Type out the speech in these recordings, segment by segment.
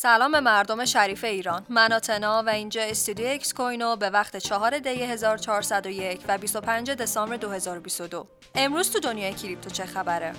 سلام به مردم شریف ایران. من آتنا و اینجا استودیو اکس کوینو به وقت 4 دی 1401 و 25 دسامبر 2022 امروز تو دنیای کریپتو چه خبره؟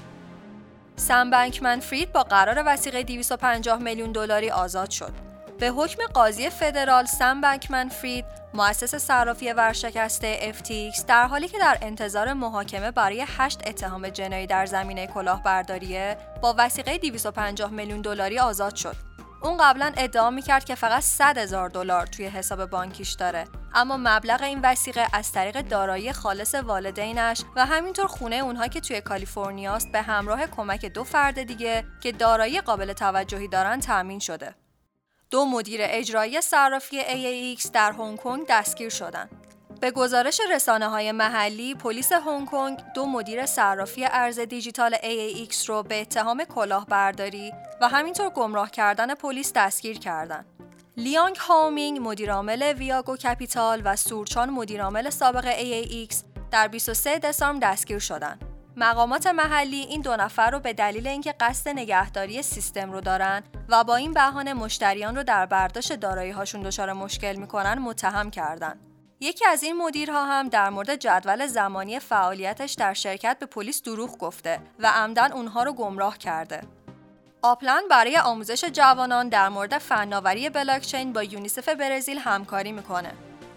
سم بنکمن فرید با قرار وسیقه 250 میلیون دلاری آزاد شد. به حکم قاضی فدرال سم بنکمن فرید مؤسس صرافی ورشکسته FTX در حالی که در انتظار محاکمه برای هشت اتهام جنایی در زمینه کلاهبرداریه با وسیقه 250 میلیون دلاری آزاد شد. اون قبلا ادعا می‌کرد که فقط 100 هزار دلار توی حساب بانکیش داره اما مبلغ این وسیقه از طریق دارایی خالص والدینش و همینطور خونه اونها که توی کالیفرنیاست به همراه کمک دو فرد دیگه که دارایی قابل توجهی دارن تأمین شده. دو مدیر اجرایی صرافی AAX در هنگ کنگ دستگیر شدند. به گزارش رسانه های محلی، پلیس هنگ کنگ دو مدیر صرافی ارز دیجیتال AAX رو به اتهام کلاهبرداری و همینطور گمراه کردن پلیس دستگیر کردند. لیانگ هاومینگ مدیرعامل Weigao Capital و سورچان مدیرعامل سابق AAX در 23 دسامبر دستگیر شدند. مقامات محلی این دو نفر رو به دلیل اینکه قصد نگهداری سیستم رو دارن و با این بهانه مشتریان رو در برداشت دارایی هاشون دچار مشکل می‌کنن متهم کردند. یکی از این مدیرها هم در مورد جدول زمانی فعالیتش در شرکت به پلیس دروغ گفته و عمداً اونها رو گمراه کرده. آپلند برای آموزش جوانان در مورد فناوری بلاکچین با یونیسف برزیل همکاری می‌کنه.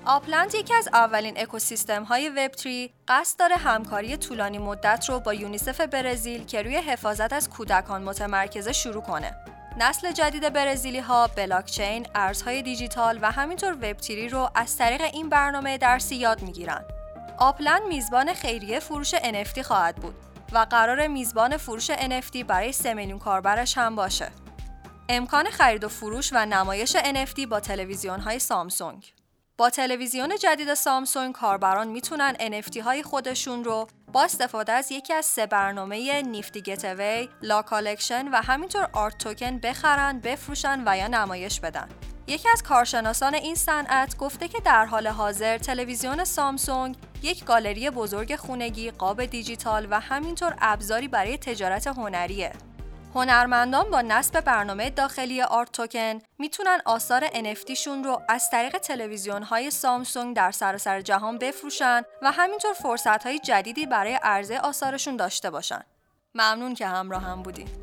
آپلند یکی از اولین اکوسیستم های وب 3 قصد داره همکاری طولانی مدت رو با یونیسف برزیل که روی حفاظت از کودکان متمرکزه شروع کنه. نسل جدید برزیلی ها بلاکچین، ارزهای دیجیتال و همینطور وب تیری رو از طریق این برنامه درسی یاد می‌گیرن. آپلن میزبان خیریه فروش NFT خواهد بود و قرار میزبان فروش NFT برای 3 میلیون کاربرش هم باشه. امکان خرید و فروش و نمایش NFT با تلویزیون های سامسونگ با تلویزیون جدید سامسونگ کاربران می‌تونن NFT های خودشون رو با استفاده از یکی از سه برنامه Nifty Gateway، LaCollection و همینطور Art Token بخرن، بفروشن و یا نمایش بدن. یکی از کارشناسان این صنعت گفته که در حال حاضر تلویزیون سامسونگ یک گالری بزرگ خونگی، قاب دیجیتال و همینطور ابزاری برای تجارت هنریه. هنرمندان با نصب برنامه داخلی آرت توکن می‌تونن آثار NFT شون رو از طریق تلویزیون های سامسونگ در سراسر جهان بفروشن و همینطور فرصت های جدیدی برای عرضه آثارشون داشته باشن. ممنون که همراه هم بودین.